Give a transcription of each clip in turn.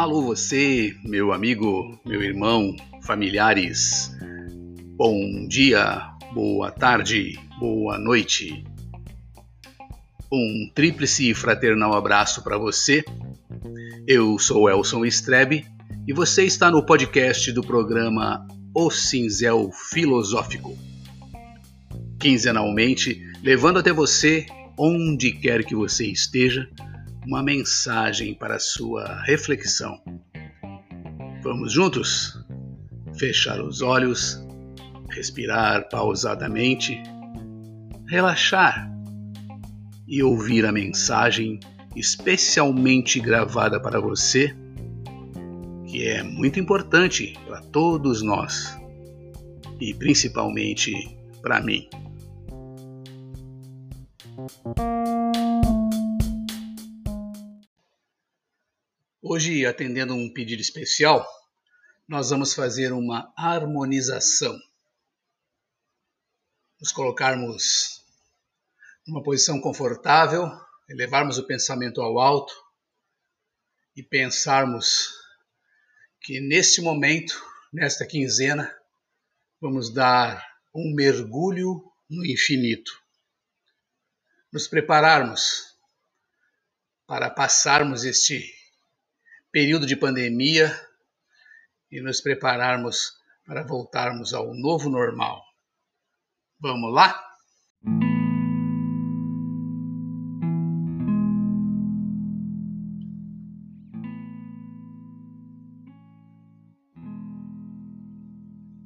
Alô você, meu amigo, meu irmão, familiares. Bom dia, boa tarde, boa noite. Um tríplice fraternal abraço para você. Eu sou Elson Strebe e você está no podcast do programa O Cinzel Filosófico. Quinzenalmente, levando até você, onde quer que você esteja, uma mensagem para sua reflexão. Vamos juntos? Fechar os olhos, respirar pausadamente, relaxar e ouvir a mensagem especialmente gravada para você, que é muito importante para todos nós e principalmente para mim. Hoje, atendendo um pedido especial, nós vamos fazer uma harmonização. Nos colocarmos numa posição confortável, elevarmos o pensamento ao alto e pensarmos que neste momento, nesta quinzena, vamos dar um mergulho no infinito. Nos prepararmos para passarmos este período de pandemia e nos prepararmos para voltarmos ao novo normal. Vamos lá?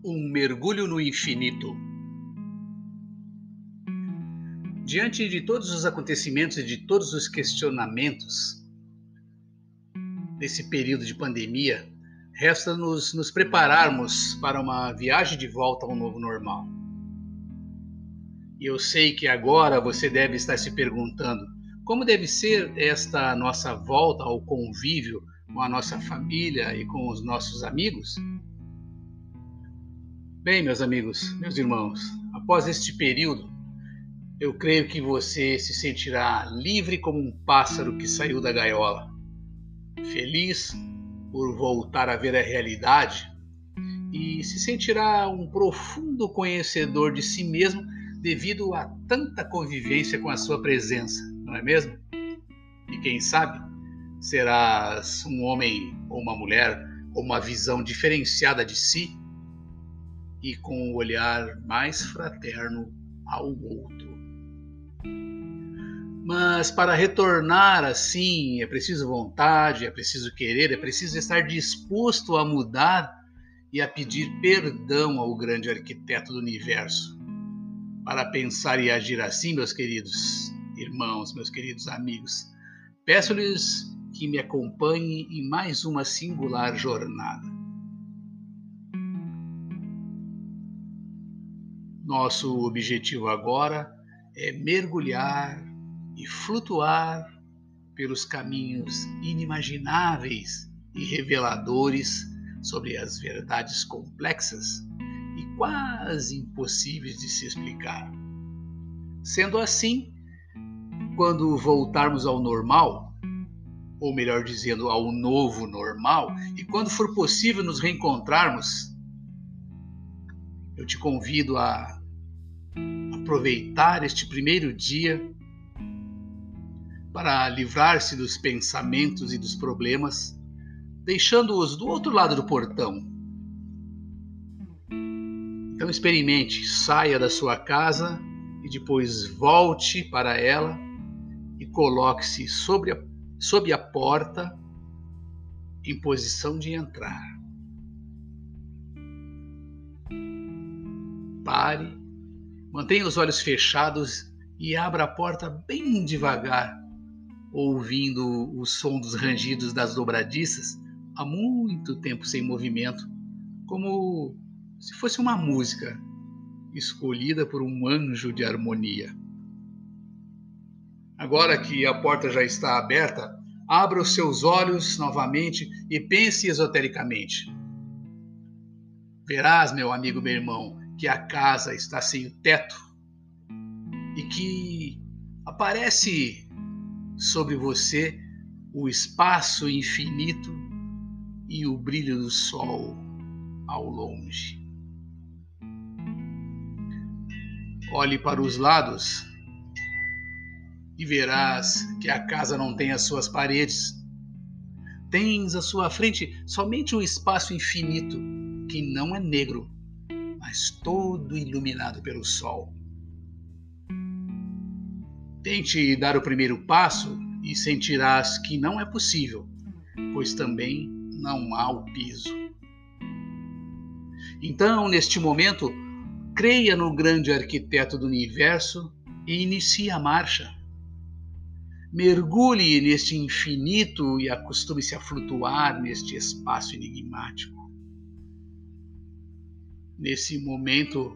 Um mergulho no infinito. Diante de todos os acontecimentos e de todos os questionamentos, nesse período de pandemia, resta nos, nos prepararmos para uma viagem de volta ao novo normal. E eu sei que agora você deve estar se perguntando como deve ser esta nossa volta ao convívio com a nossa família e com os nossos amigos? Bem, meus amigos, meus irmãos, após este período, eu creio que você se sentirá livre como um pássaro que saiu da gaiola feliz por voltar a ver a realidade e se sentirá um profundo conhecedor de si mesmo devido a tanta convivência com a sua presença, não é mesmo? E quem sabe serás um homem ou uma mulher com uma visão diferenciada de si e com um olhar mais fraterno ao outro. Mas para retornar assim é preciso vontade, é preciso querer, é preciso estar disposto a mudar e a pedir perdão ao grande arquiteto do universo. Para pensar e agir assim, meus queridos irmãos, meus queridos amigos, peço-lhes que me acompanhem em mais uma singular jornada. Nosso objetivo agora é mergulhar e flutuar pelos caminhos inimagináveis e reveladores sobre as verdades complexas e quase impossíveis de se explicar. Sendo assim, quando voltarmos ao normal, ou melhor dizendo, ao novo normal, e quando for possível nos reencontrarmos, eu te convido a aproveitar este primeiro dia para livrar-se dos pensamentos e dos problemas, deixando-os do outro lado do portão. Então experimente, saia da sua casa e depois volte para ela e coloque-se sobre a, sob a porta em posição de entrar. Pare, mantenha os olhos fechados e abra a porta bem devagar ouvindo o som dos rangidos das dobradiças há muito tempo sem movimento, como se fosse uma música escolhida por um anjo de harmonia. Agora que a porta já está aberta, abra os seus olhos novamente e pense esotericamente. Verás, meu amigo, meu irmão, que a casa está sem o teto e que aparece sobre você o espaço infinito e o brilho do sol ao longe. Olhe para os lados e verás que a casa não tem as suas paredes. Tens à sua frente somente um espaço infinito que não é negro, mas todo iluminado pelo sol. Tente dar o primeiro passo e sentirás que não é possível, pois também não há o piso. Então, neste momento, creia no grande arquiteto do universo e inicie a marcha. Mergulhe neste infinito e acostume-se a flutuar neste espaço enigmático. Nesse momento,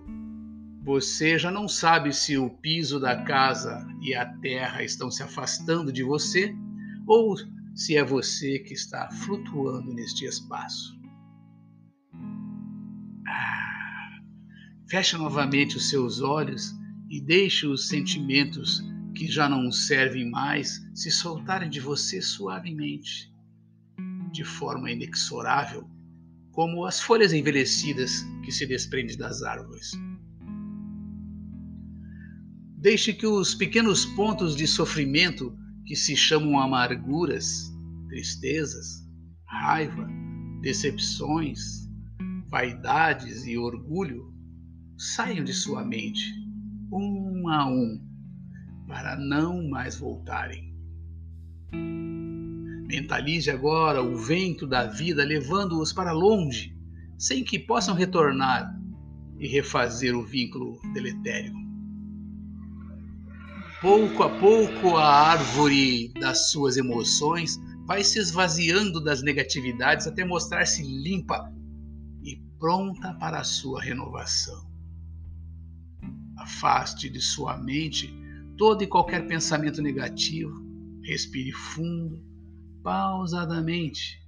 você já não sabe se o piso da casa e a terra estão se afastando de você ou se é você que está flutuando neste espaço. Ah, feche novamente os seus olhos e deixe os sentimentos que já não servem mais se soltarem de você suavemente, de forma inexorável, como as folhas envelhecidas que se desprendem das árvores. Deixe que os pequenos pontos de sofrimento que se chamam amarguras, tristezas, raiva, decepções, vaidades e orgulho saiam de sua mente, um a um, para não mais voltarem. Mentalize agora o vento da vida levando-os para longe, sem que possam retornar e refazer o vínculo deletério. Pouco a pouco, a árvore das suas emoções vai se esvaziando das negatividades até mostrar-se limpa e pronta para a sua renovação. Afaste de sua mente todo e qualquer pensamento negativo, respire fundo, pausadamente,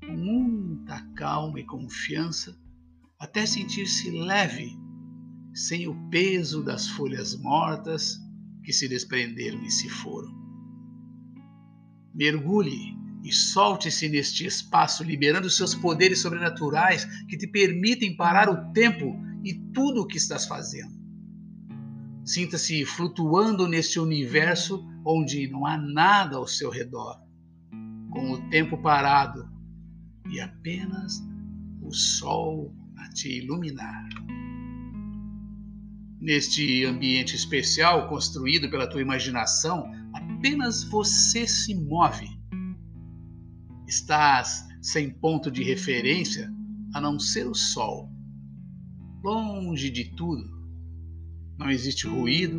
com muita calma e confiança, até sentir-se leve, sem o peso das folhas mortas que se desprenderam e se foram. Mergulhe e solte-se neste espaço, liberando seus poderes sobrenaturais que te permitem parar o tempo e tudo o que estás fazendo. Sinta-se flutuando neste universo onde não há nada ao seu redor, com o tempo parado e apenas o sol a te iluminar. Neste ambiente especial construído pela tua imaginação, apenas você se move Estás sem ponto de referência a não ser o sol. Longe de tudo, não existe ruído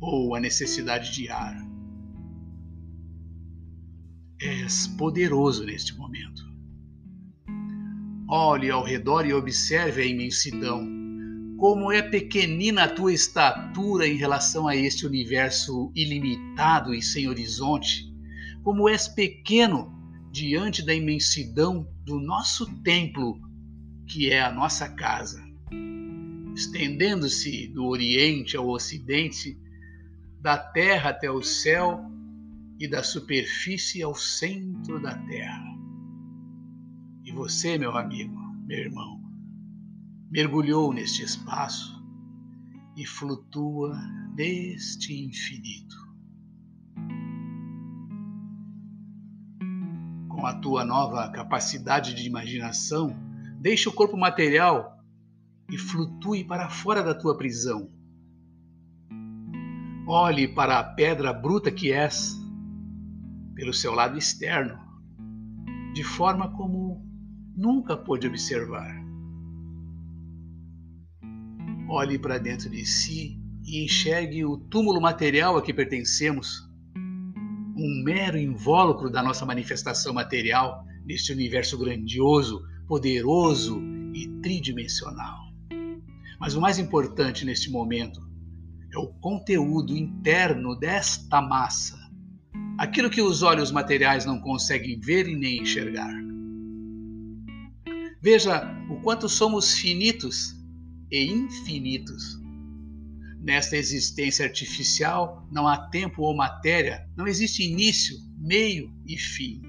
ou a necessidade de ar. És poderoso neste momento. Olhe ao redor e observe a imensidão. Como é pequenina a tua estatura em relação a este universo ilimitado e sem horizonte. Como és pequeno diante da imensidão do nosso templo, que é a nossa casa, estendendo-se do Oriente ao Ocidente, da terra até o céu e da superfície ao centro da terra. E você, meu amigo, meu irmão, mergulhou neste espaço e flutua neste infinito. com a tua nova capacidade de imaginação, deixe o corpo material e flutue para fora da tua prisão. Olhe para a pedra bruta que és, pelo seu lado externo, de forma como nunca pôde observar. Olhe para dentro de si e enxergue o túmulo material a que pertencemos um mero invólucro da nossa manifestação material neste universo grandioso, poderoso e tridimensional. Mas o mais importante neste momento é o conteúdo interno desta massa, aquilo que os olhos materiais não conseguem ver e nem enxergar. Veja o quanto somos finitos e infinitos Nesta existência artificial não há tempo ou matéria, não existe início, meio e fim.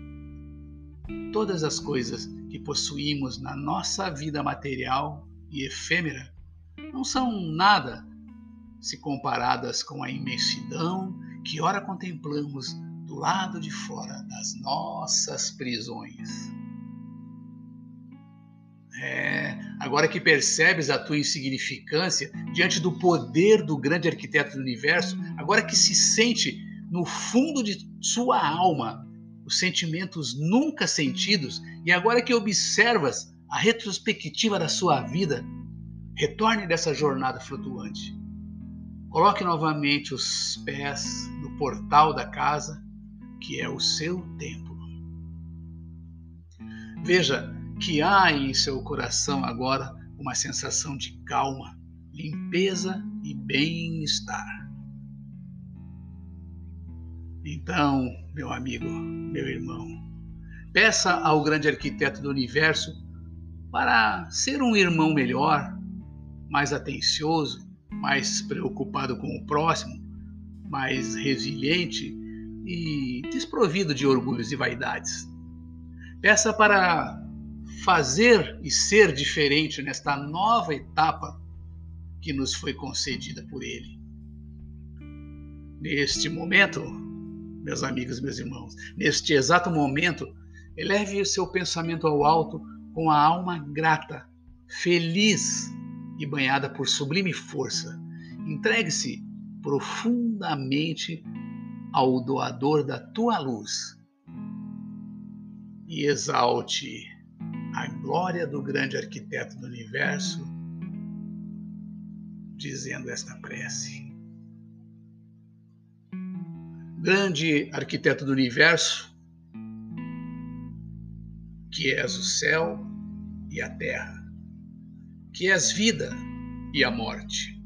todas as coisas que possuímos na nossa vida material e efêmera não são nada se comparadas com a imensidão que ora contemplamos do lado de fora das nossas prisões. É, agora que percebes a tua insignificância diante do poder do grande arquiteto do universo, agora que se sente no fundo de sua alma os sentimentos nunca sentidos e agora que observas a retrospectiva da sua vida, retorne dessa jornada flutuante. Coloque novamente os pés no portal da casa, que é o seu templo. Veja que há em seu coração agora uma sensação de calma, limpeza e bem-estar. Então, meu amigo, meu irmão, peça ao grande arquiteto do universo para ser um irmão melhor, mais atencioso, mais preocupado com o próximo, mais resiliente e desprovido de orgulhos e vaidades. Peça para fazer e ser diferente nesta nova etapa que nos foi concedida por Ele. Neste momento, meus amigos, meus irmãos, neste exato momento, eleve seu pensamento ao alto com a alma grata, feliz e banhada por sublime força. Entregue-se profundamente ao doador da tua luz e exalte a glória do grande arquiteto do universo, dizendo esta prece. Grande arquiteto do universo, que és o céu e a terra, que és vida e a morte.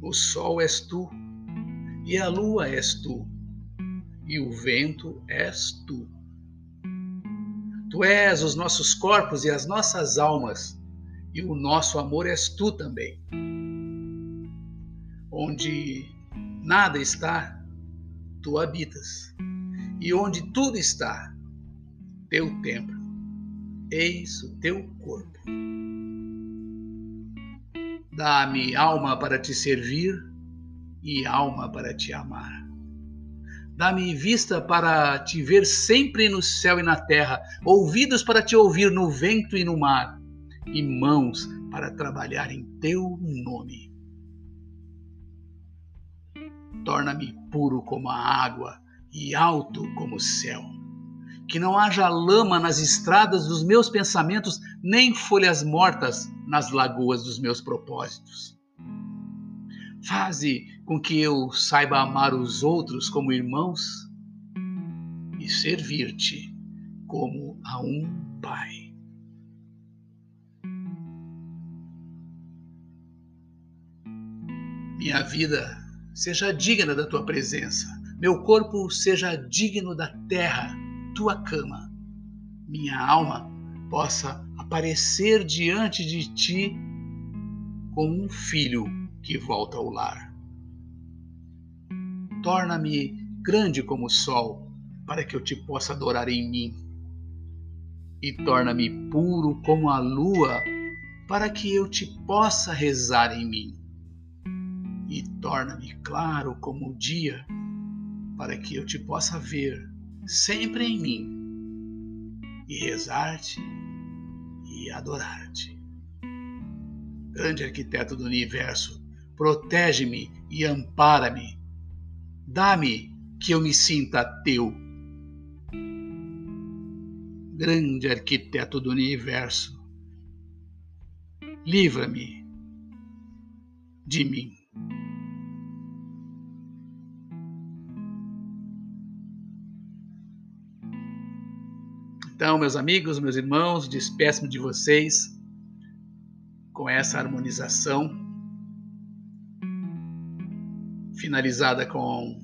O sol és tu, e a lua és tu, e o vento és tu. Tu és os nossos corpos e as nossas almas, e o nosso amor és tu também. Onde nada está, tu habitas, e onde tudo está, teu templo, eis o teu corpo. Dá-me alma para te servir e alma para te amar. Dá-me vista para te ver sempre no céu e na terra, ouvidos para te ouvir no vento e no mar, e mãos para trabalhar em teu nome. Torna-me puro como a água e alto como o céu. Que não haja lama nas estradas dos meus pensamentos, nem folhas mortas nas lagoas dos meus propósitos. Faze com que eu saiba amar os outros como irmãos e servir-te como a um pai. Minha vida seja digna da tua presença, meu corpo seja digno da terra, tua cama. Minha alma possa aparecer diante de ti como um filho que volta ao lar. Torna-me grande como o sol, para que eu te possa adorar em mim. E torna-me puro como a lua, para que eu te possa rezar em mim. E torna-me claro como o dia, para que eu te possa ver sempre em mim e rezar-te e adorar-te. Grande arquiteto do universo, protege-me e ampara-me Dá-me que eu me sinta teu. Grande arquiteto do universo, livra-me de mim. Então, meus amigos, meus irmãos, despeço-me de vocês com essa harmonização finalizada com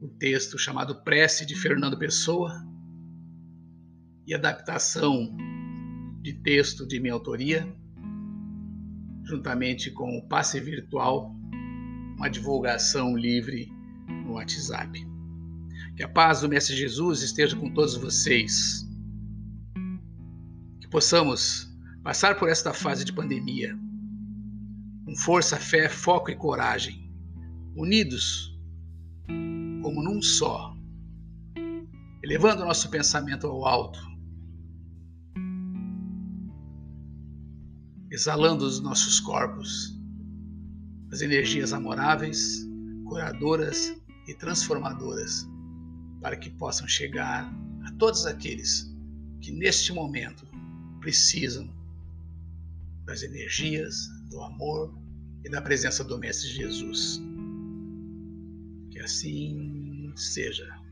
o texto chamado Prece de Fernando Pessoa e adaptação de texto de minha autoria, juntamente com o passe virtual, uma divulgação livre no WhatsApp. Que a paz do Mestre Jesus esteja com todos vocês. Que possamos passar por esta fase de pandemia com força, fé, foco e coragem, unidos como num só, elevando nosso pensamento ao alto, exalando os nossos corpos as energias amoráveis, curadoras e transformadoras, para que possam chegar a todos aqueles que neste momento precisam das energias, do amor e da presença do Mestre Jesus. Que assim seja.